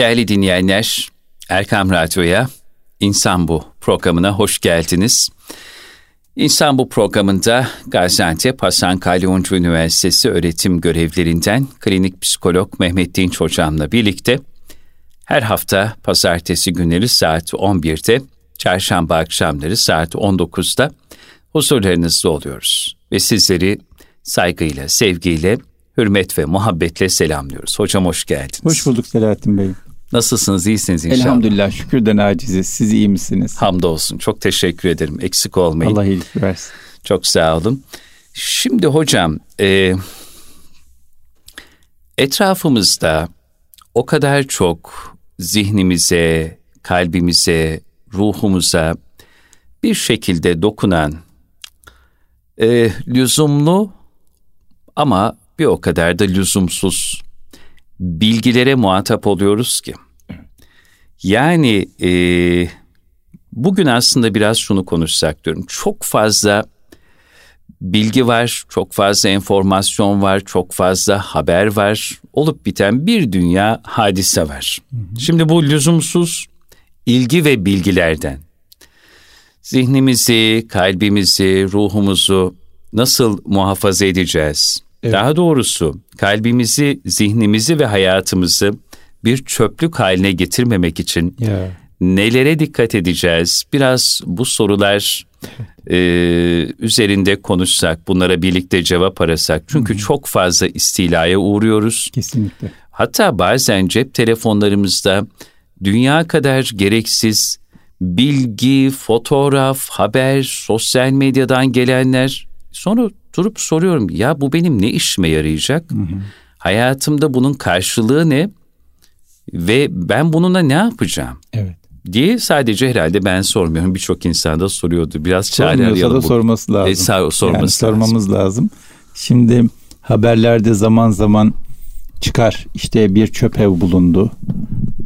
Değerli dinleyenler, Erkam Radyo'ya İnsan Bu programına hoş geldiniz. İnsan Bu programında Gaziantep Hasan Kalyoncu Üniversitesi öğretim görevlerinden klinik psikolog Mehmet Dinç hocamla birlikte her hafta pazartesi günleri saat 11'de, çarşamba akşamları saat 19'da huzurlarınızda oluyoruz. Ve sizleri saygıyla, sevgiyle, hürmet ve muhabbetle selamlıyoruz. Hocam hoş geldiniz. Hoş bulduk Selahattin Bey. Nasılsınız? İyisiniz inşallah. Elhamdülillah şükürden aciziz. Siz iyi misiniz? Hamdolsun. Çok teşekkür ederim. Eksik olmayın. Allah iyilik versin. Çok sağ olun. Şimdi hocam e, etrafımızda o kadar çok zihnimize, kalbimize, ruhumuza bir şekilde dokunan e, lüzumlu ama bir o kadar da lüzumsuz bilgilere muhatap oluyoruz ki. Yani e, bugün aslında biraz şunu konuşsak diyorum. Çok fazla bilgi var, çok fazla enformasyon var, çok fazla haber var. Olup biten bir dünya hadise var. Hı hı. Şimdi bu lüzumsuz ilgi ve bilgilerden zihnimizi, kalbimizi, ruhumuzu nasıl muhafaza edeceğiz? Evet. Daha doğrusu kalbimizi, zihnimizi ve hayatımızı bir çöplük haline getirmemek için yeah. nelere dikkat edeceğiz? Biraz bu sorular e, üzerinde konuşsak, bunlara birlikte cevap arasak. Çünkü hmm. çok fazla istilaya uğruyoruz. Kesinlikle. Hatta bazen cep telefonlarımızda dünya kadar gereksiz bilgi, fotoğraf, haber, sosyal medyadan gelenler. Sonra durup soruyorum ya bu benim ne işime yarayacak? Hı hı. Hayatımda bunun karşılığı ne? Ve ben bununla ne yapacağım? Evet. Diye sadece herhalde ben sormuyorum. Birçok insan da soruyordu. Biraz çare arayalım. da sorması lazım. E, sor, sorması yani sormamız lazım. lazım. Şimdi haberlerde zaman zaman çıkar. İşte bir çöp ev bulundu.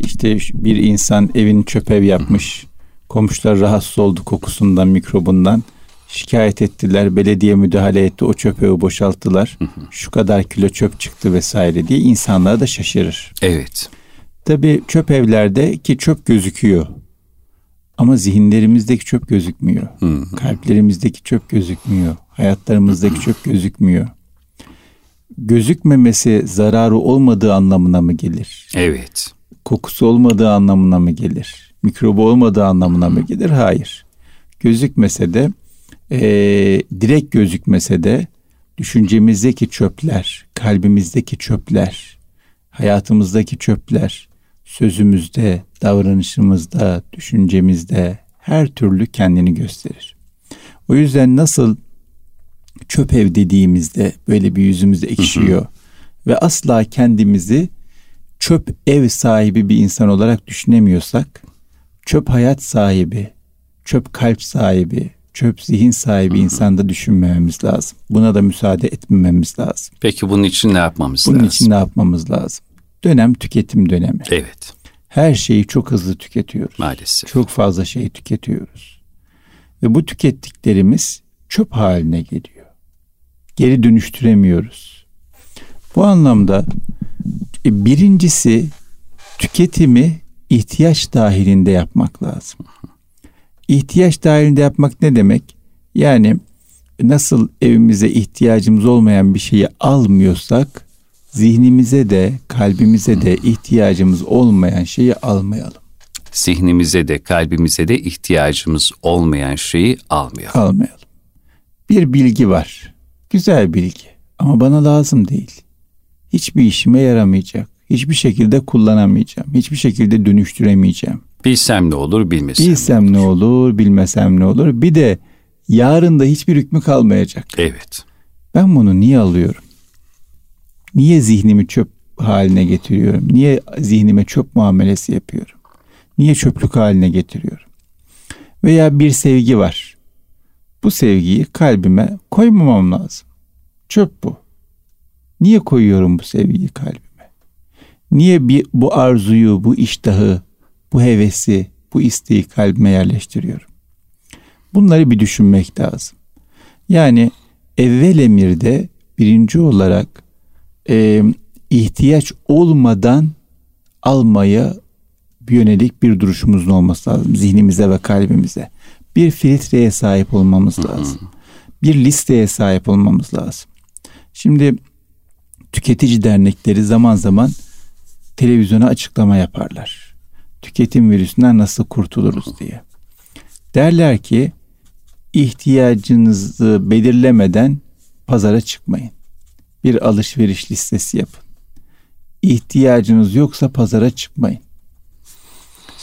İşte bir insan evin çöp ev yapmış. Komşular rahatsız oldu kokusundan, mikrobundan şikayet ettiler. Belediye müdahale etti. O çöpü boşalttılar. Hı hı. Şu kadar kilo çöp çıktı vesaire diye insanlar da şaşırır. Evet. Tabii çöp evlerde ki çöp gözüküyor. Ama zihinlerimizdeki çöp gözükmüyor. Hı hı. Kalplerimizdeki çöp gözükmüyor. Hayatlarımızdaki çöp gözükmüyor. Gözükmemesi zararı olmadığı anlamına mı gelir? Evet. Kokusu olmadığı anlamına mı gelir? Mikrobu olmadığı anlamına mı gelir? Hayır. Gözükmese de e, direkt gözükmese de düşüncemizdeki çöpler, kalbimizdeki çöpler, hayatımızdaki çöpler, sözümüzde, davranışımızda, düşüncemizde her türlü kendini gösterir. O yüzden nasıl çöp ev dediğimizde böyle bir yüzümüzde ekşiyor ve asla kendimizi çöp ev sahibi bir insan olarak düşünemiyorsak, çöp hayat sahibi, çöp kalp sahibi, çöp zihin sahibi insanda düşünmememiz lazım. Buna da müsaade etmememiz lazım. Peki bunun için ne yapmamız bunun lazım? Bunun için ne yapmamız lazım? Dönem tüketim dönemi. Evet. Her şeyi çok hızlı tüketiyoruz. Maalesef. Çok fazla şey tüketiyoruz. Ve bu tükettiklerimiz çöp haline geliyor. Geri dönüştüremiyoruz. Bu anlamda e, birincisi tüketimi ihtiyaç dahilinde yapmak lazım. İhtiyaç dahilinde yapmak ne demek? Yani nasıl evimize ihtiyacımız olmayan bir şeyi almıyorsak zihnimize de kalbimize de ihtiyacımız olmayan şeyi almayalım. Zihnimize de kalbimize de ihtiyacımız olmayan şeyi almayalım. Almayalım. Bir bilgi var. Güzel bilgi ama bana lazım değil. Hiçbir işime yaramayacak. Hiçbir şekilde kullanamayacağım. Hiçbir şekilde dönüştüremeyeceğim. Bilsem ne olur, bilmesem Bilsem ne olur. ne olur, bilmesem ne olur. Bir de yarın da hiçbir hükmü kalmayacak. Evet. Ben bunu niye alıyorum? Niye zihnimi çöp haline getiriyorum? Niye zihnime çöp muamelesi yapıyorum? Niye çöplük haline getiriyorum? Veya bir sevgi var. Bu sevgiyi kalbime koymamam lazım. Çöp bu. Niye koyuyorum bu sevgiyi kalbime? Niye bir, bu arzuyu, bu iştahı, bu hevesi, bu isteği kalbime yerleştiriyorum. Bunları bir düşünmek lazım. Yani evvel emirde birinci olarak e, ihtiyaç olmadan almaya yönelik bir duruşumuzun olması lazım zihnimize ve kalbimize. Bir filtreye sahip olmamız lazım. Bir listeye sahip olmamız lazım. Şimdi tüketici dernekleri zaman zaman televizyona açıklama yaparlar. Tüketim virüsünden nasıl kurtuluruz diye. Derler ki ihtiyacınızı belirlemeden pazara çıkmayın. Bir alışveriş listesi yapın. İhtiyacınız yoksa pazara çıkmayın.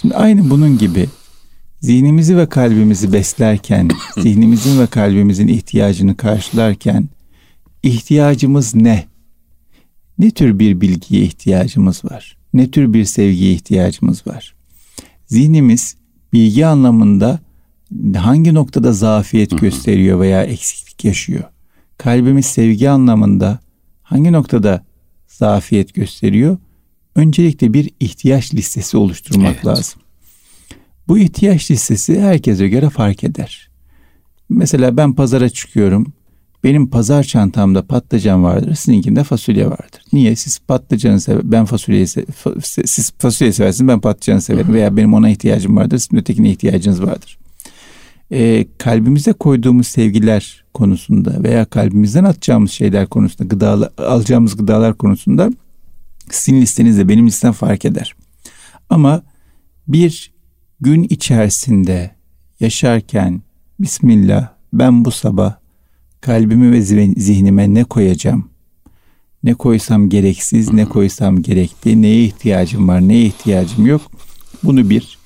Şimdi aynı bunun gibi zihnimizi ve kalbimizi beslerken, zihnimizin ve kalbimizin ihtiyacını karşılarken ihtiyacımız ne? Ne tür bir bilgiye ihtiyacımız var? Ne tür bir sevgiye ihtiyacımız var? Zihnimiz bilgi anlamında hangi noktada zafiyet gösteriyor veya eksiklik yaşıyor? Kalbimiz sevgi anlamında hangi noktada zafiyet gösteriyor? Öncelikle bir ihtiyaç listesi oluşturmak evet. lazım. Bu ihtiyaç listesi herkese göre fark eder. Mesela ben pazara çıkıyorum. Benim pazar çantamda patlıcan vardır, sizinkinde fasulye vardır. Niye? Siz patlıcanı sever, ben fasulyeyi se siz fasulye seversiniz, ben patlıcanı severim. Veya benim ona ihtiyacım vardır, sizin ötekine ihtiyacınız vardır. Ee, kalbimize koyduğumuz sevgiler konusunda veya kalbimizden atacağımız şeyler konusunda, gıdalı, alacağımız gıdalar konusunda sizin listenizle benim listem fark eder. Ama bir gün içerisinde yaşarken Bismillah ben bu sabah kalbimi ve zihnime ne koyacağım? Ne koysam gereksiz, ne koysam gerekli, neye ihtiyacım var, neye ihtiyacım yok? Bunu bir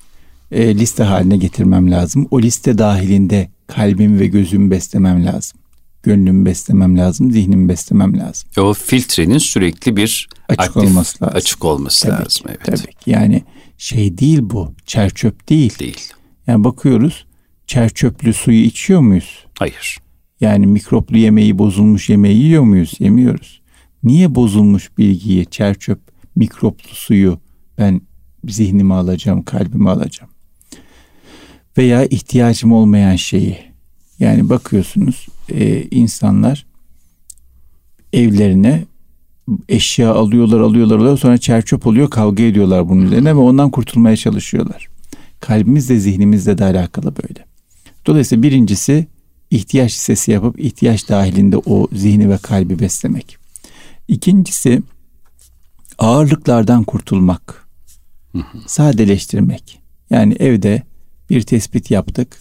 e, liste haline getirmem lazım. O liste dahilinde kalbimi ve gözümü beslemem lazım. Gönlümü beslemem lazım, zihnimi beslemem lazım. O filtrenin sürekli bir açık aktif, olması lazım. Açık olması tabii lazım, ki, evet. Tabii ki. Yani şey değil bu, çerçöp değil. Değil. Yani bakıyoruz, çerçöplü suyu içiyor muyuz? Hayır. Yani mikroplu yemeği, bozulmuş yemeği yiyor muyuz? Yemiyoruz. Niye bozulmuş bilgiyi, çerçöp, mikroplu suyu ben zihnime alacağım, kalbime alacağım? Veya ihtiyacım olmayan şeyi. Yani bakıyorsunuz e, insanlar evlerine eşya alıyorlar, alıyorlar, alıyorlar. Sonra çerçöp oluyor, kavga ediyorlar bunun üzerine ve ondan kurtulmaya çalışıyorlar. Kalbimizle, zihnimizle de alakalı böyle. Dolayısıyla birincisi ihtiyaç listesi yapıp ihtiyaç dahilinde o zihni ve kalbi beslemek. İkincisi ağırlıklardan kurtulmak. Sadeleştirmek. Yani evde bir tespit yaptık.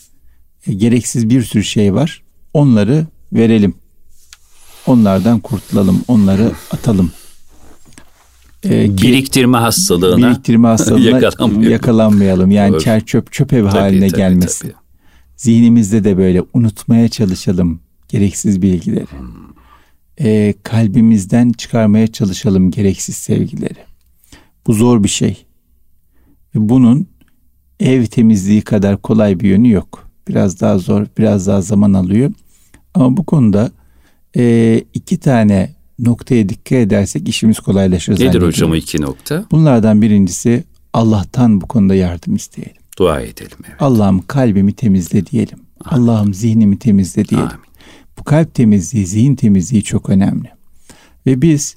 E, gereksiz bir sürü şey var. Onları verelim. Onlardan kurtulalım. Onları atalım. E, biriktirme hastalığına biriktirme hastalığına yakalanmayalım. yakalanmayalım. Yani Doğru. çer çöp çöp ev tabii, haline tabii, gelmesin. Tabii. Zihnimizde de böyle unutmaya çalışalım gereksiz bilgileri. Ee, kalbimizden çıkarmaya çalışalım gereksiz sevgileri. Bu zor bir şey. Ve bunun ev temizliği kadar kolay bir yönü yok. Biraz daha zor, biraz daha zaman alıyor. Ama bu konuda e, iki tane noktaya dikkat edersek işimiz kolaylaşır. Nedir hocam o iki nokta? Bunlardan birincisi Allah'tan bu konuda yardım isteyelim. Dua edelim. Evet. Allah'ım kalbimi temizle diyelim. Allah'ım zihnimi temizle diyelim. Amin. Bu kalp temizliği, zihin temizliği çok önemli. Ve biz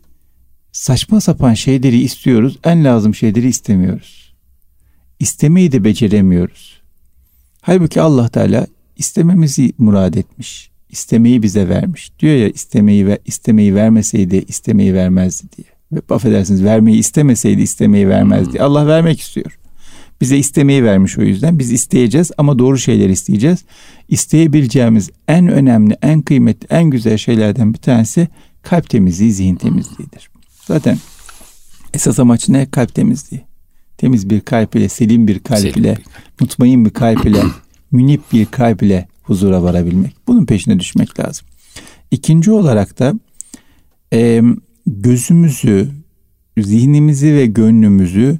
saçma sapan şeyleri istiyoruz, en lazım şeyleri istemiyoruz. İstemeyi de beceremiyoruz. Halbuki Allah Teala istememizi murad etmiş. İstemeyi bize vermiş. Diyor ya istemeyi ve istemeyi vermeseydi istemeyi vermezdi diye. Ve affedersiniz vermeyi istemeseydi istemeyi vermezdi. Hmm. Allah vermek istiyor. Bize istemeyi vermiş o yüzden. Biz isteyeceğiz ama doğru şeyler isteyeceğiz. İsteyebileceğimiz en önemli, en kıymetli, en güzel şeylerden bir tanesi kalp temizliği, zihin temizliğidir. Zaten esas amaç ne? Kalp temizliği. Temiz bir kalp ile, selim bir kalp ile, mutmain bir kalp ile, münip bir kalp ile huzura varabilmek. Bunun peşine düşmek lazım. İkinci olarak da e, gözümüzü, zihnimizi ve gönlümüzü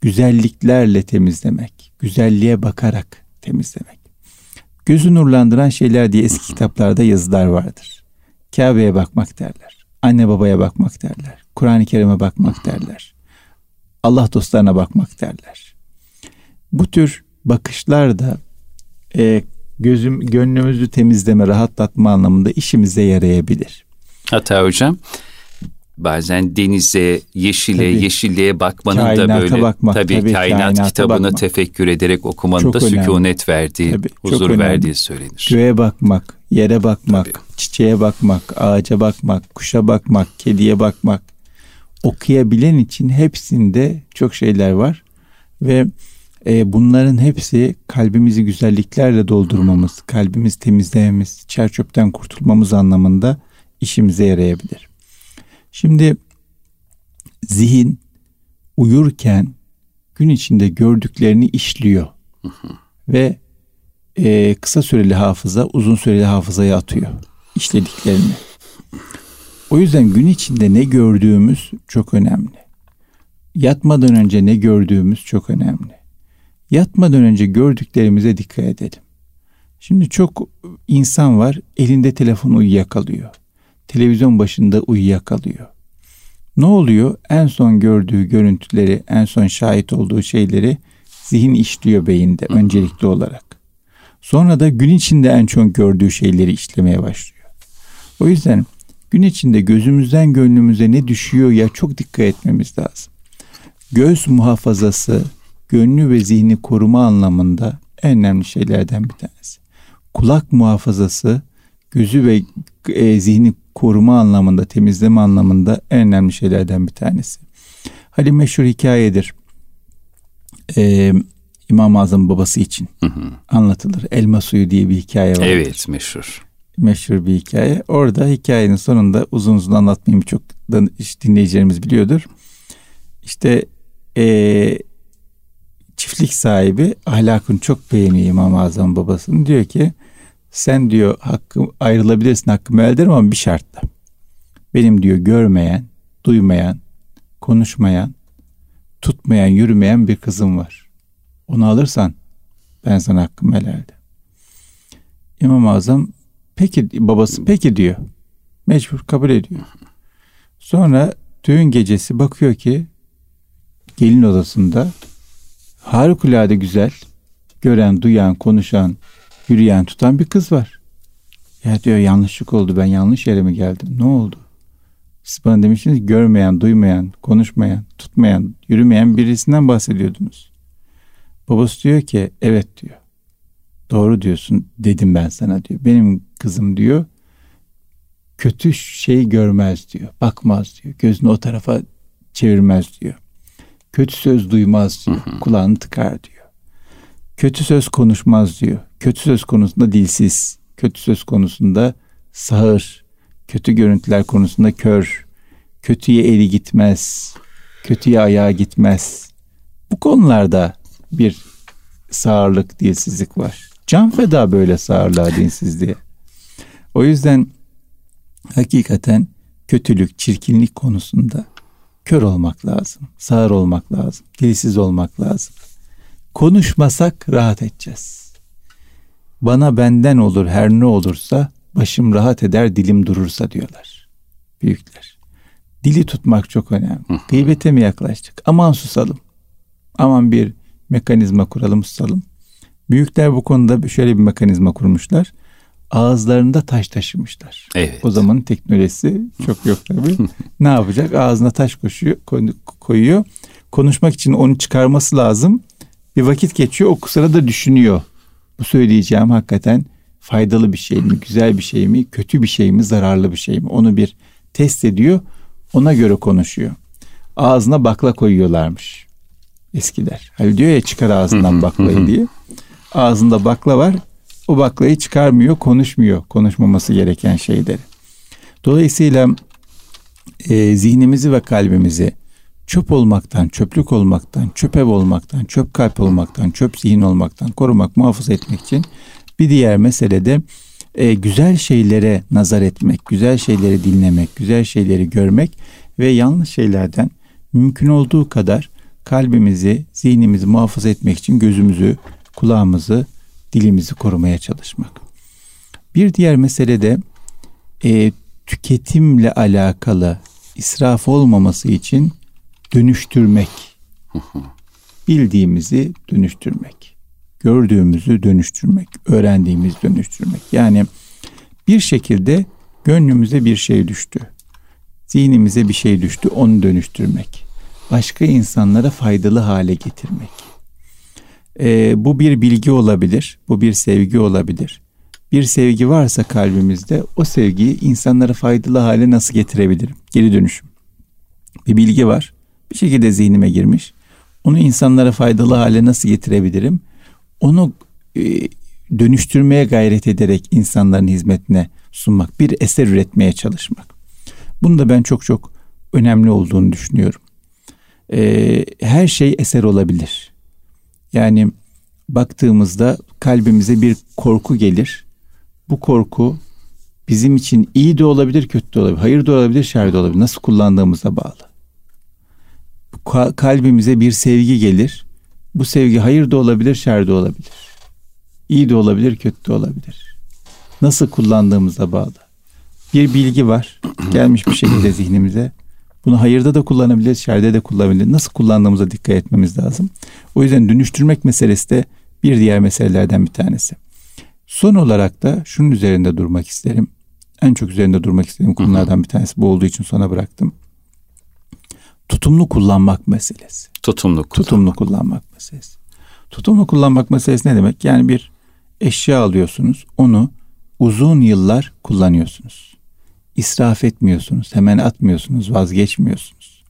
güzelliklerle temizlemek, güzelliğe bakarak temizlemek. Gözü nurlandıran şeyler diye eski kitaplarda yazılar vardır. Kabe'ye bakmak derler. Anne babaya bakmak derler. Kur'an-ı Kerim'e bakmak derler. Allah dostlarına bakmak derler. Bu tür bakışlar da e, gözüm gönlümüzü temizleme, rahatlatma anlamında işimize yarayabilir. Hatta hocam bazen denize, yeşile, Tabii. yeşilliğe bakmanın Kainata da böyle bakmak, tabii, tabii, kainat kainata kitabını bakmak. tefekkür ederek okumanın Çok da önemli. sükunet verdiği, Tabii, huzur önemli. verdiği söylenir. Göğe bakmak, yere bakmak, Tabii. çiçeğe bakmak, ağaca bakmak, kuşa bakmak, kediye bakmak. Okuyabilen için hepsinde çok şeyler var ve e, bunların hepsi kalbimizi güzelliklerle doldurmamız, kalbimizi temizlememiz, çer çöpten kurtulmamız anlamında işimize yarayabilir. Şimdi zihin uyurken gün içinde gördüklerini işliyor ve e, kısa süreli hafıza uzun süreli hafızaya atıyor işlediklerini. O yüzden gün içinde ne gördüğümüz çok önemli. Yatmadan önce ne gördüğümüz çok önemli. Yatmadan önce gördüklerimize dikkat edelim. Şimdi çok insan var elinde telefon uyuyakalıyor. Televizyon başında uyuyakalıyor. Ne oluyor? En son gördüğü görüntüleri, en son şahit olduğu şeyleri zihin işliyor beyinde öncelikli olarak. Sonra da gün içinde en çok gördüğü şeyleri işlemeye başlıyor. O yüzden gün içinde gözümüzden gönlümüze ne düşüyor ya çok dikkat etmemiz lazım. Göz muhafazası, gönlü ve zihni koruma anlamında en önemli şeylerden bir tanesi. Kulak muhafazası, gözü ve e, zihni koruma anlamında, temizleme anlamında en önemli şeylerden bir tanesi. Hani meşhur hikayedir. Ee, İmam-ı Azam babası için Hı hı. anlatılır. Elma suyu diye bir hikaye var. Evet meşhur. Meşhur bir hikaye. Orada hikayenin sonunda uzun uzun anlatmayayım çok dinleyicilerimiz biliyordur. İşte ee, çiftlik sahibi ahlakını çok beğeniyor İmam-ı Azam babasının. Diyor ki sen diyor hakkı ayrılabilirsin hakkımı elde ama bir şartla. Benim diyor görmeyen, duymayan, konuşmayan, tutmayan, yürümeyen bir kızım var. Onu alırsan ben sana hakkımı helal ederim. İmam-ı Azam peki babası peki diyor. Mecbur kabul ediyor. Sonra düğün gecesi bakıyor ki gelin odasında harikulade güzel gören, duyan, konuşan, yürüyen, tutan bir kız var. Ya diyor yanlışlık oldu ben yanlış yere mi geldim? Ne oldu? Siz bana demiştiniz görmeyen, duymayan, konuşmayan, tutmayan, yürümeyen birisinden bahsediyordunuz. Babası diyor ki evet diyor. Doğru diyorsun dedim ben sana diyor. Benim kızım diyor kötü şey görmez diyor. Bakmaz diyor. Gözünü o tarafa çevirmez diyor. Kötü söz duymaz diyor. Kulağını tıkar diyor. Kötü söz konuşmaz diyor. Kötü söz konusunda dilsiz. Kötü söz konusunda sağır. Kötü görüntüler konusunda kör. Kötüye eli gitmez. Kötüye ayağı gitmez. Bu konularda bir sağırlık, dilsizlik var. Can feda böyle sağırlığa, dinsizliğe. O yüzden hakikaten kötülük, çirkinlik konusunda kör olmak lazım. Sağır olmak lazım. Dilsiz olmak lazım. Konuşmasak rahat edeceğiz. Bana benden olur her ne olursa başım rahat eder dilim durursa diyorlar. Büyükler. Dili tutmak çok önemli. Gıybete mi yaklaştık? Aman susalım. Aman bir mekanizma kuralım susalım. Büyükler bu konuda şöyle bir mekanizma kurmuşlar. Ağızlarında taş taşımışlar. Evet. O zamanın teknolojisi çok yok tabii. ne yapacak? Ağzına taş koşuyor, koy- koyuyor. Konuşmak için onu çıkarması lazım. Bir vakit geçiyor. O sırada düşünüyor. Bu söyleyeceğim hakikaten faydalı bir şey mi, güzel bir şey mi, kötü bir şey mi, zararlı bir şey mi? Onu bir test ediyor. Ona göre konuşuyor. Ağzına bakla koyuyorlarmış eskiler. Hani diyor ya çıkar ağzından baklayı diye. Ağzında bakla var. O baklayı çıkarmıyor, konuşmuyor. Konuşmaması gereken şeyleri. Dolayısıyla e, zihnimizi ve kalbimizi çöp olmaktan, çöplük olmaktan, çöp ev olmaktan, çöp kalp olmaktan, çöp zihin olmaktan korumak, muhafaza etmek için bir diğer mesele de e, güzel şeylere nazar etmek, güzel şeyleri dinlemek, güzel şeyleri görmek ve yanlış şeylerden mümkün olduğu kadar kalbimizi, zihnimizi muhafaza etmek için gözümüzü, kulağımızı, dilimizi korumaya çalışmak. Bir diğer mesele de e, tüketimle alakalı israf olmaması için dönüştürmek. Bildiğimizi dönüştürmek. Gördüğümüzü dönüştürmek. Öğrendiğimizi dönüştürmek. Yani bir şekilde gönlümüze bir şey düştü. Zihnimize bir şey düştü, onu dönüştürmek. Başka insanlara faydalı hale getirmek. Ee, bu bir bilgi olabilir, bu bir sevgi olabilir. Bir sevgi varsa kalbimizde o sevgiyi insanlara faydalı hale nasıl getirebilirim? Geri dönüşüm. Bir bilgi var. Bir şekilde zihnime girmiş. Onu insanlara faydalı hale nasıl getirebilirim? Onu e, dönüştürmeye gayret ederek insanların hizmetine sunmak, bir eser üretmeye çalışmak. Bunu da ben çok çok önemli olduğunu düşünüyorum. Ee, her şey eser olabilir. Yani baktığımızda kalbimize bir korku gelir. Bu korku bizim için iyi de olabilir, kötü de olabilir. Hayır da olabilir, şer de olabilir. Nasıl kullandığımıza bağlı. Kalbimize bir sevgi gelir. Bu sevgi hayır da olabilir, şer de olabilir. İyi de olabilir, kötü de olabilir. Nasıl kullandığımıza bağlı. Bir bilgi var. Gelmiş bir şekilde zihnimize. Bunu hayırda da kullanabiliriz, şerde de kullanabiliriz. Nasıl kullandığımıza dikkat etmemiz lazım. O yüzden dönüştürmek meselesi de bir diğer meselelerden bir tanesi. Son olarak da şunun üzerinde durmak isterim. En çok üzerinde durmak istediğim konulardan bir tanesi bu olduğu için sona bıraktım. Tutumlu kullanmak meselesi. Tutumlu kullanmak. Tutumlu kullanmak meselesi. Tutumlu kullanmak meselesi ne demek? Yani bir eşya alıyorsunuz, onu uzun yıllar kullanıyorsunuz. İsraf etmiyorsunuz, hemen atmıyorsunuz, vazgeçmiyorsunuz.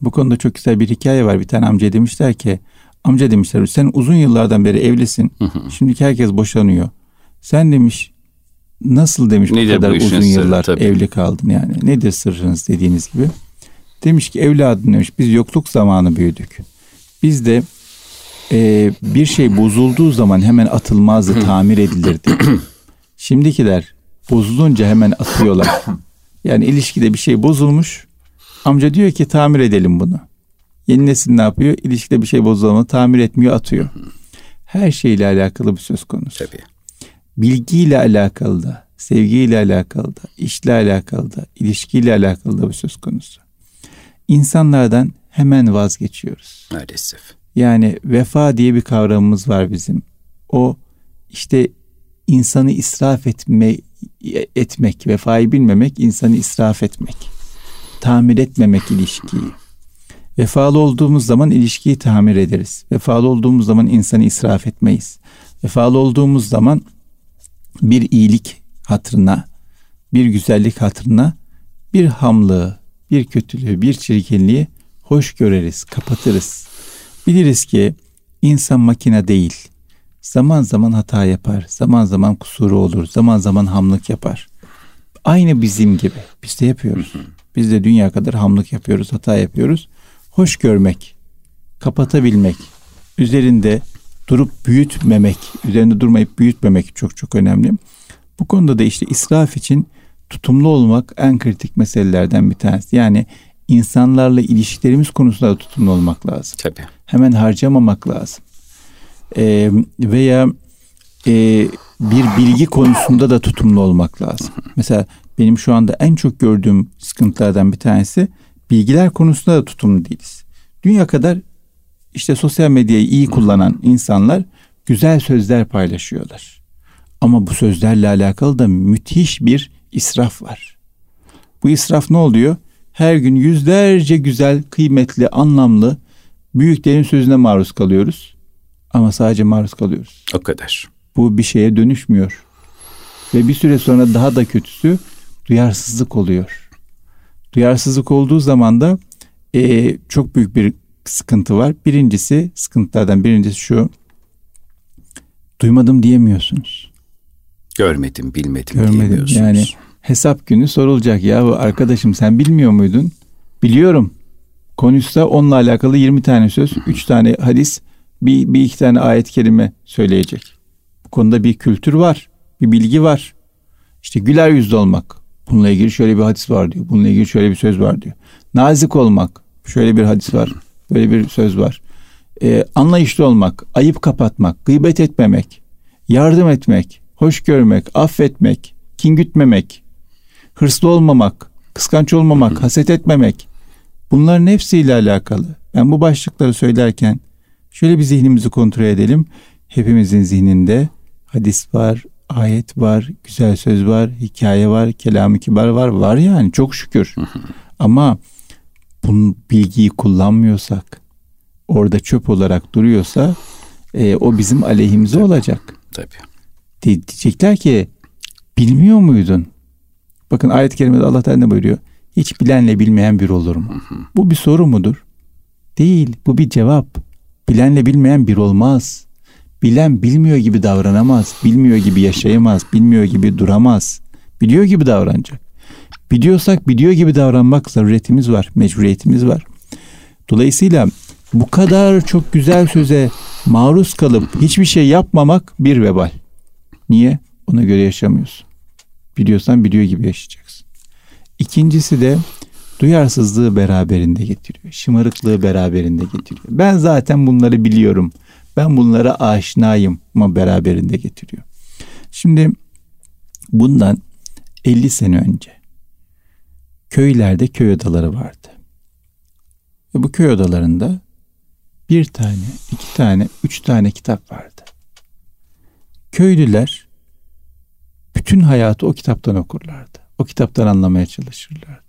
Bu konuda çok güzel bir hikaye var. Bir tane amca demişler ki, amca demişler sen uzun yıllardan beri evlisin. Şimdiki herkes boşanıyor. Sen demiş nasıl demiş Nedir bu kadar bu uzun yıllar sırrı, evli kaldın yani. Nedir sırrınız dediğiniz gibi. Demiş ki evladım demiş biz yokluk zamanı büyüdük. Biz de e, bir şey bozulduğu zaman hemen atılmazdı, tamir edilirdi. Şimdikiler bozulunca hemen atıyorlar. Yani ilişkide bir şey bozulmuş. Amca diyor ki tamir edelim bunu. Yeni nesil ne yapıyor? İlişkide bir şey bozulma tamir etmiyor atıyor. Her şeyle alakalı bir söz konusu. Tabii. Bilgiyle alakalı da, sevgiyle alakalı da, işle alakalı da, ilişkiyle alakalı da bir söz konusu. İnsanlardan hemen vazgeçiyoruz. Maalesef. Yani vefa diye bir kavramımız var bizim. O işte insanı israf etme, etmek, vefayı bilmemek, insanı israf etmek. Tamir etmemek ilişkiyi. Vefalı olduğumuz zaman ilişkiyi tamir ederiz. Vefalı olduğumuz zaman insanı israf etmeyiz. Vefalı olduğumuz zaman bir iyilik hatırına, bir güzellik hatırına bir hamlığı, bir kötülüğü, bir çirkinliği hoş göreriz, kapatırız. Biliriz ki insan makine değil. Zaman zaman hata yapar, zaman zaman kusuru olur, zaman zaman hamlık yapar. Aynı bizim gibi. Biz de yapıyoruz. Biz de dünya kadar hamlık yapıyoruz, hata yapıyoruz. Hoş görmek, kapatabilmek, üzerinde durup büyütmemek, üzerinde durmayıp büyütmemek çok çok önemli. Bu konuda da işte israf için tutumlu olmak en kritik meselelerden bir tanesi. Yani insanlarla ilişkilerimiz konusunda da tutumlu olmak lazım. Tabii. Hemen harcamamak lazım. Ee, veya e, bir bilgi konusunda da tutumlu olmak lazım. Mesela benim şu anda en çok gördüğüm sıkıntılardan bir tanesi bilgiler konusunda da tutumlu değiliz. Dünya kadar işte sosyal medyayı iyi kullanan insanlar güzel sözler paylaşıyorlar. Ama bu sözlerle alakalı da müthiş bir israf var. Bu israf ne oluyor? Her gün yüzlerce güzel, kıymetli, anlamlı büyüklerin sözüne maruz kalıyoruz. Ama sadece maruz kalıyoruz. O kadar. Bu bir şeye dönüşmüyor. Ve bir süre sonra daha da kötüsü duyarsızlık oluyor. Duyarsızlık olduğu zaman da e, çok büyük bir sıkıntı var. Birincisi sıkıntılardan birincisi şu. Duymadım diyemiyorsunuz. Görmedim, bilmedim Görmedim. diyemiyorsunuz. Yani hesap günü sorulacak. Ya arkadaşım sen bilmiyor muydun? Biliyorum. Konuşsa onunla alakalı 20 tane söz, 3 tane hadis, bir, bir iki tane ayet kelime söyleyecek. Bu konuda bir kültür var, bir bilgi var. İşte güler yüzlü olmak. Bununla ilgili şöyle bir hadis var diyor. Bununla ilgili şöyle bir söz var diyor. Nazik olmak. Şöyle bir hadis var. Böyle bir söz var. Ee, anlayışlı olmak, ayıp kapatmak, gıybet etmemek, yardım etmek, hoş görmek, affetmek, kin gütmemek, hırslı olmamak, kıskanç olmamak, haset etmemek. Bunların hepsiyle alakalı. Ben bu başlıkları söylerken şöyle bir zihnimizi kontrol edelim. Hepimizin zihninde hadis var, ayet var, güzel söz var, hikaye var, kelam-ı kibar var. Var yani çok şükür. Ama bu bilgiyi kullanmıyorsak, orada çöp olarak duruyorsa e, o bizim aleyhimize Tabii. olacak. Tabii. diyecekler ki bilmiyor muydun? Bakın ayet-i kerimede Allah Teala ne buyuruyor? Hiç bilenle bilmeyen bir olur mu? Bu bir soru mudur? Değil. Bu bir cevap. Bilenle bilmeyen bir olmaz. Bilen bilmiyor gibi davranamaz. Bilmiyor gibi yaşayamaz. Bilmiyor gibi duramaz. Biliyor gibi davranacak. Biliyorsak biliyor gibi davranmak zaruretimiz var. Mecburiyetimiz var. Dolayısıyla bu kadar çok güzel söze maruz kalıp hiçbir şey yapmamak bir vebal. Niye? Ona göre yaşamıyorsun. Biliyorsan biliyor gibi yaşayacaksın. İkincisi de duyarsızlığı beraberinde getiriyor. Şımarıklığı beraberinde getiriyor. Ben zaten bunları biliyorum. Ben bunlara aşinayım ama beraberinde getiriyor. Şimdi bundan 50 sene önce köylerde köy odaları vardı. Ve bu köy odalarında bir tane, iki tane, üç tane kitap vardı. Köylüler bütün hayatı o kitaptan okurlardı. O kitaptan anlamaya çalışırlardı.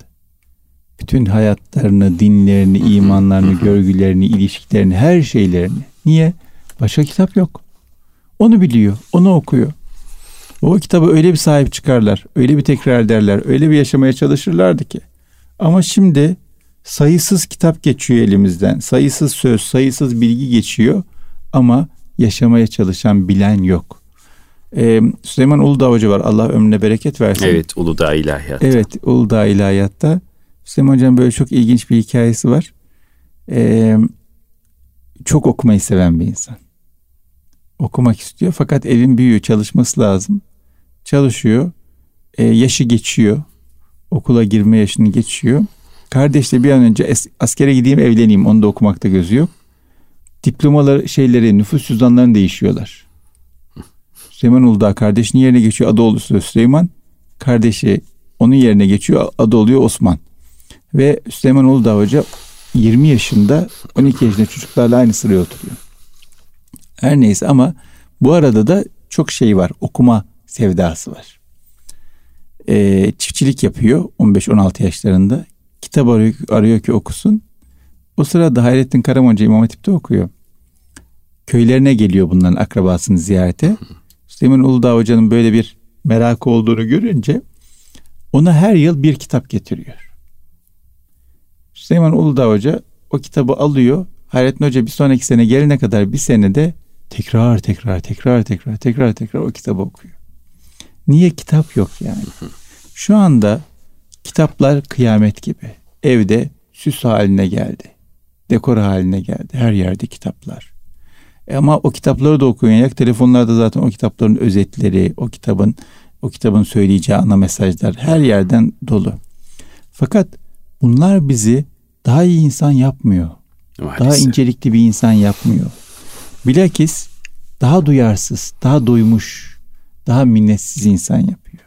Bütün hayatlarını, dinlerini, imanlarını, görgülerini, ilişkilerini, her şeylerini. Niye? Başka kitap yok. Onu biliyor, onu okuyor. O kitabı öyle bir sahip çıkarlar, öyle bir tekrar ederler, öyle bir yaşamaya çalışırlardı ki. Ama şimdi sayısız kitap geçiyor elimizden, sayısız söz, sayısız bilgi geçiyor ama yaşamaya çalışan bilen yok. Ee, Süleyman Uludağ Hoca var. Allah ömrüne bereket versin. Evet Uludağ İlahiyat. Evet Uludağ İlahiyat'ta. Süleyman Hocam böyle çok ilginç bir hikayesi var. Ee, çok okumayı seven bir insan. Okumak istiyor fakat evin büyüyor çalışması lazım. Çalışıyor. Ee, yaşı geçiyor. Okula girme yaşını geçiyor. Kardeş de bir an önce askere gideyim evleneyim. Onu da okumakta gözü yok. Diplomaları şeyleri nüfus cüzdanlarını değişiyorlar. Süleyman Uludağ kardeşinin yerine geçiyor. Adı oluyor Süleyman. Kardeşi onun yerine geçiyor. Adı oluyor Osman. Ve Süleyman Uludağ Hoca 20 yaşında 12 yaşında çocuklarla aynı sıraya oturuyor. Her neyse ama bu arada da çok şey var. Okuma sevdası var. Ee, çiftçilik yapıyor 15-16 yaşlarında. Kitap arıyor, arıyor ki okusun. O sırada Hayrettin Karaman Hoca İmam Hatip'te okuyor. Köylerine geliyor bunların akrabasını ziyarete. Süleyman Uludağ Hoca'nın böyle bir merakı olduğunu görünce ona her yıl bir kitap getiriyor. Süleyman Uludağ Hoca o kitabı alıyor. Hayrettin Hoca bir sonraki sene gelene kadar bir senede tekrar tekrar tekrar tekrar tekrar tekrar o kitabı okuyor. Niye kitap yok yani? Şu anda kitaplar kıyamet gibi. Evde süs haline geldi. Dekor haline geldi. Her yerde kitaplar. E ama o kitapları da okuyarak telefonlarda zaten o kitapların özetleri, o kitabın o kitabın söyleyeceği ana mesajlar her yerden dolu. Fakat bunlar bizi daha iyi insan yapmıyor. Maalesef. Daha incelikli bir insan yapmıyor. Bilakis daha duyarsız, daha duymuş, daha minnetsiz insan yapıyor.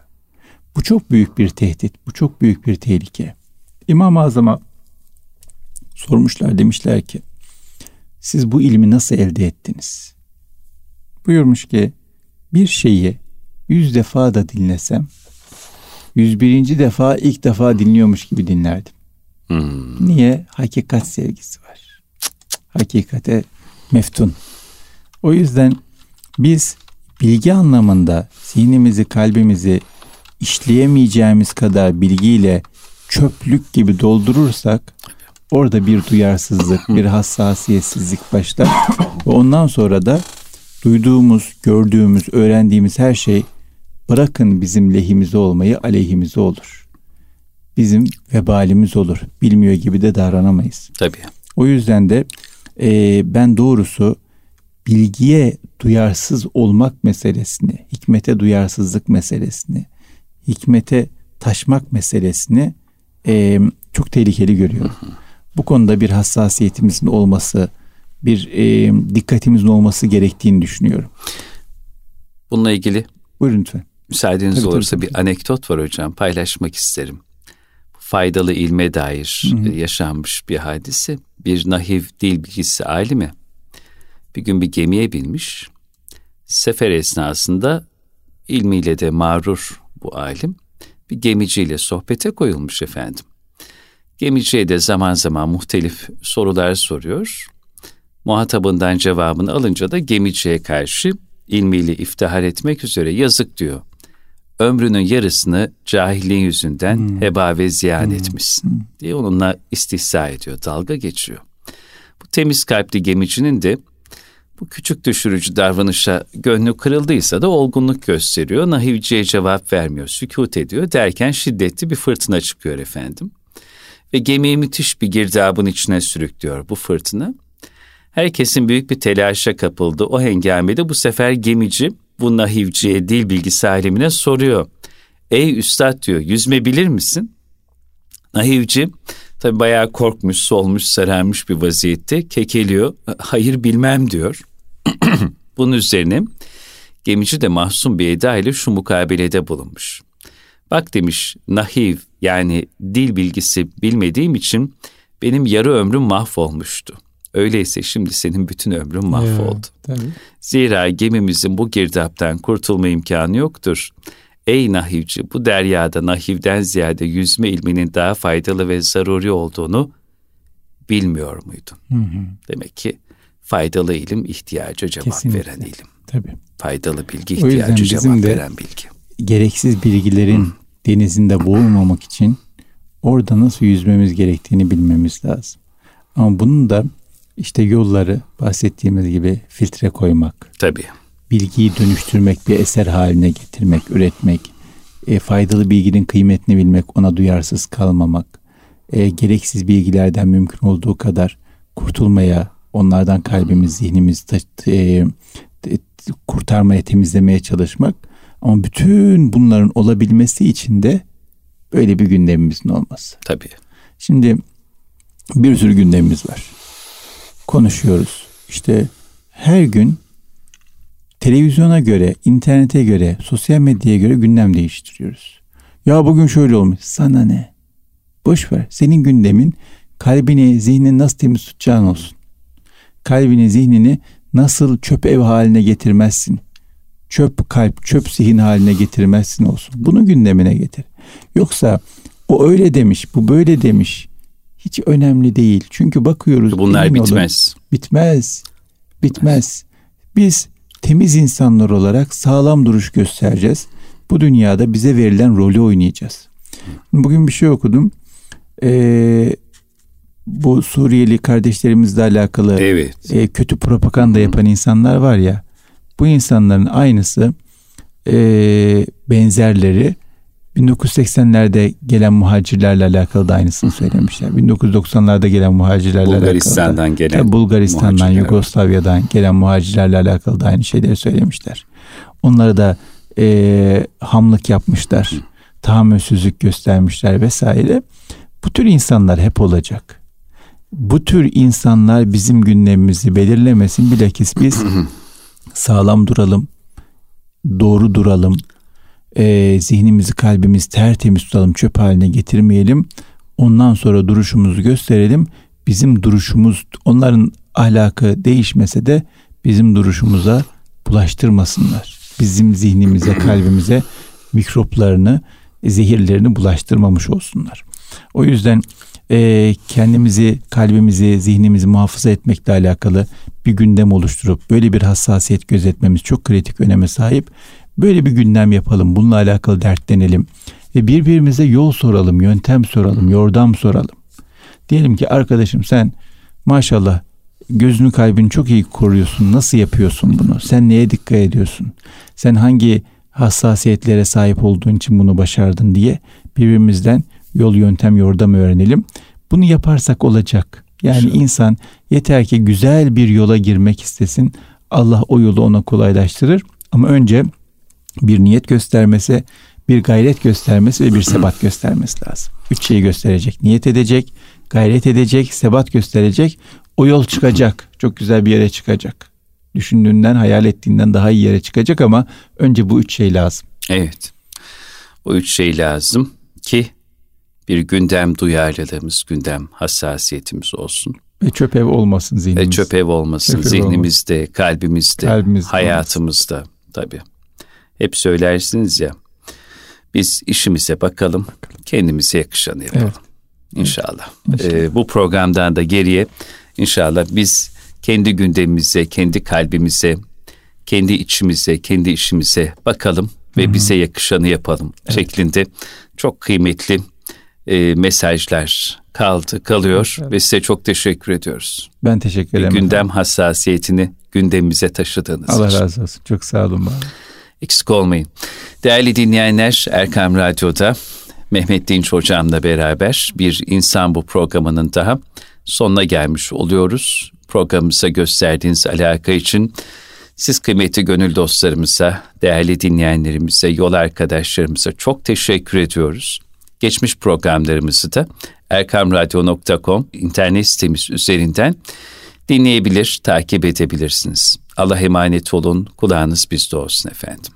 Bu çok büyük bir tehdit, bu çok büyük bir tehlike. İmam-ı Azam'a sormuşlar demişler ki siz bu ilmi nasıl elde ettiniz? Buyurmuş ki bir şeyi yüz defa da dinlesem yüz birinci defa ilk defa dinliyormuş gibi dinlerdim. Hmm. Niye? Hakikat sevgisi var. Hakikate meftun. O yüzden biz bilgi anlamında zihnimizi, kalbimizi işleyemeyeceğimiz kadar bilgiyle çöplük gibi doldurursak orada bir duyarsızlık, bir hassasiyetsizlik başlar ve ondan sonra da duyduğumuz, gördüğümüz, öğrendiğimiz her şey bırakın bizim lehimize olmayı aleyhimize olur. Bizim vebalimiz olur. Bilmiyor gibi de davranamayız. Tabii. O yüzden de e, ben doğrusu bilgiye duyarsız olmak meselesini, hikmete duyarsızlık meselesini, hikmete taşmak meselesini e, çok tehlikeli görüyorum. Bu konuda bir hassasiyetimizin olması, bir e, dikkatimizin olması gerektiğini düşünüyorum. Bununla ilgili Buyurun lütfen. Müsaadeniz tabii, olursa tabii, tabii. bir anekdot var hocam paylaşmak isterim. Faydalı ilme dair hı hı. yaşanmış bir hadise. Bir nahiv dil bilgisi alimi bir gün bir gemiye binmiş. Sefer esnasında ilmiyle de mağrur bu alim bir gemiciyle sohbete koyulmuş efendim. Gemiciye de zaman zaman muhtelif sorular soruyor. Muhatabından cevabını alınca da gemiciye karşı ilmiyle iftihar etmek üzere yazık diyor. Ömrünün yarısını cahilliğin yüzünden hmm. heba ve ziyan hmm. etmişsin hmm. diye onunla istihza ediyor, dalga geçiyor. Bu temiz kalpli gemicinin de bu küçük düşürücü davranışa gönlü kırıldıysa da olgunluk gösteriyor. Nahivciye cevap vermiyor, sükut ediyor derken şiddetli bir fırtına çıkıyor efendim. Ve gemiyi müthiş bir girdabın içine sürüklüyor bu fırtına. Herkesin büyük bir telaşa kapıldı. O hengamede bu sefer gemici bu nahivciye dil bilgisi soruyor. Ey üstad diyor yüzme bilir misin? Nahivci tabi bayağı korkmuş, solmuş, sararmış bir vaziyette kekeliyor. Hayır bilmem diyor. Bunun üzerine gemici de mahzun bir eda ile şu mukabelede bulunmuş. Bak demiş nahiv yani dil bilgisi bilmediğim için benim yarı ömrüm mahvolmuştu. Öyleyse şimdi senin bütün ömrün mahvoldu. Ya, Zira gemimizin bu girdaptan kurtulma imkanı yoktur. Ey nahivci bu deryada nahivden ziyade yüzme ilminin daha faydalı ve zaruri olduğunu bilmiyor muydun? Hı hı. Demek ki faydalı ilim ihtiyaca cevap Kesinlikle. veren ilim. Tabii. Faydalı bilgi ihtiyacı cevap veren bilgi. Gereksiz bilgilerin hı. denizinde boğulmamak için orada nasıl yüzmemiz gerektiğini bilmemiz lazım. Ama bunun da işte yolları bahsettiğimiz gibi filtre koymak. Tabii. Bilgiyi dönüştürmek, bir eser haline getirmek, üretmek. E, faydalı bilginin kıymetini bilmek, ona duyarsız kalmamak. E, gereksiz bilgilerden mümkün olduğu kadar kurtulmaya, onlardan kalbimiz, zihnimiz e, kurtarmaya, temizlemeye çalışmak. Ama bütün bunların olabilmesi için de böyle bir gündemimizin olması. Tabii. Şimdi bir sürü gündemimiz var konuşuyoruz. İşte her gün televizyona göre, internete göre, sosyal medyaya göre gündem değiştiriyoruz. Ya bugün şöyle olmuş. Sana ne? Boş ver. Senin gündemin kalbini, zihnini nasıl temiz tutacağın olsun. Kalbini, zihnini nasıl çöp ev haline getirmezsin. Çöp kalp, çöp zihin haline getirmezsin olsun. Bunu gündemine getir. Yoksa o öyle demiş, bu böyle demiş hiç önemli değil. Çünkü bakıyoruz. Bunlar bitmez. Olun, bitmez. Bitmez. Biz temiz insanlar olarak sağlam duruş göstereceğiz. Bu dünyada bize verilen rolü oynayacağız. Bugün bir şey okudum. Ee, bu Suriyeli kardeşlerimizle alakalı evet. e, kötü propaganda yapan insanlar var ya. Bu insanların aynısı e, benzerleri 1980'lerde gelen muhacirlerle alakalı da aynısını söylemişler. 1990'larda gelen muhacirlerle Bulgaristan'dan alakalı da, gelen Bulgaristan'dan, Yugoslavya'dan gelen muhacirlerle alakalı da aynı şeyleri söylemişler. Onları da e, hamlık yapmışlar. Tahammülsüzlük göstermişler vesaire. Bu tür insanlar hep olacak. Bu tür insanlar bizim gündemimizi belirlemesin. Bilakis biz sağlam duralım, doğru duralım, e, zihnimizi kalbimizi tertemiz tutalım çöp haline getirmeyelim. Ondan sonra duruşumuzu gösterelim. Bizim duruşumuz onların ahlakı değişmese de bizim duruşumuza bulaştırmasınlar. Bizim zihnimize kalbimize mikroplarını zehirlerini bulaştırmamış olsunlar. O yüzden e, kendimizi, kalbimizi, zihnimizi muhafaza etmekle alakalı bir gündem oluşturup böyle bir hassasiyet gözetmemiz çok kritik öneme sahip. Böyle bir gündem yapalım. Bununla alakalı dertlenelim. Ve birbirimize yol soralım, yöntem soralım, yordam soralım. Diyelim ki arkadaşım sen maşallah gözünü kalbini çok iyi koruyorsun. Nasıl yapıyorsun bunu? Sen neye dikkat ediyorsun? Sen hangi hassasiyetlere sahip olduğun için bunu başardın diye birbirimizden yol yöntem yordam öğrenelim. Bunu yaparsak olacak. Yani Şu. insan yeter ki güzel bir yola girmek istesin. Allah o yolu ona kolaylaştırır. Ama önce bir niyet göstermesi, bir gayret göstermesi ve bir sebat göstermesi lazım. Üç şeyi gösterecek. Niyet edecek, gayret edecek, sebat gösterecek. O yol çıkacak. Çok güzel bir yere çıkacak. Düşündüğünden, hayal ettiğinden daha iyi yere çıkacak ama önce bu üç şey lazım. Evet. Bu üç şey lazım ki bir gündem duyarlılığımız, gündem hassasiyetimiz olsun. Ve çöp ev olmasın zihnimiz. Ve çöp ev olmasın çöp zihnimizde, olmasın. kalbimizde, kalbimizde, hayatımızda olmasın. tabii. Hep söylersiniz ya. Biz işimize bakalım, kendimize yakışanı yapalım. Evet. İnşallah. İnşallah. Ee, bu programdan da geriye inşallah biz kendi gündemimize, kendi kalbimize, kendi içimize, kendi işimize bakalım ve Hı-hı. bize yakışanı yapalım evet. şeklinde çok kıymetli e, mesajlar kaldı, kalıyor evet. ve size çok teşekkür ediyoruz. Ben teşekkür ederim. Gündem hassasiyetini gündemimize taşıdığınız Allah için. Allah razı olsun. Çok sağ olun. Bana. Eksik olmayın. Değerli dinleyenler Erkam Radyo'da Mehmet Dinç Hocam'la beraber bir insan bu programının daha sonuna gelmiş oluyoruz. Programımıza gösterdiğiniz alaka için siz kıymetli gönül dostlarımıza, değerli dinleyenlerimize, yol arkadaşlarımıza çok teşekkür ediyoruz. Geçmiş programlarımızı da erkamradyo.com internet sitemiz üzerinden dinleyebilir, takip edebilirsiniz. Allah emanet olun, kulağınız bizde olsun efendim.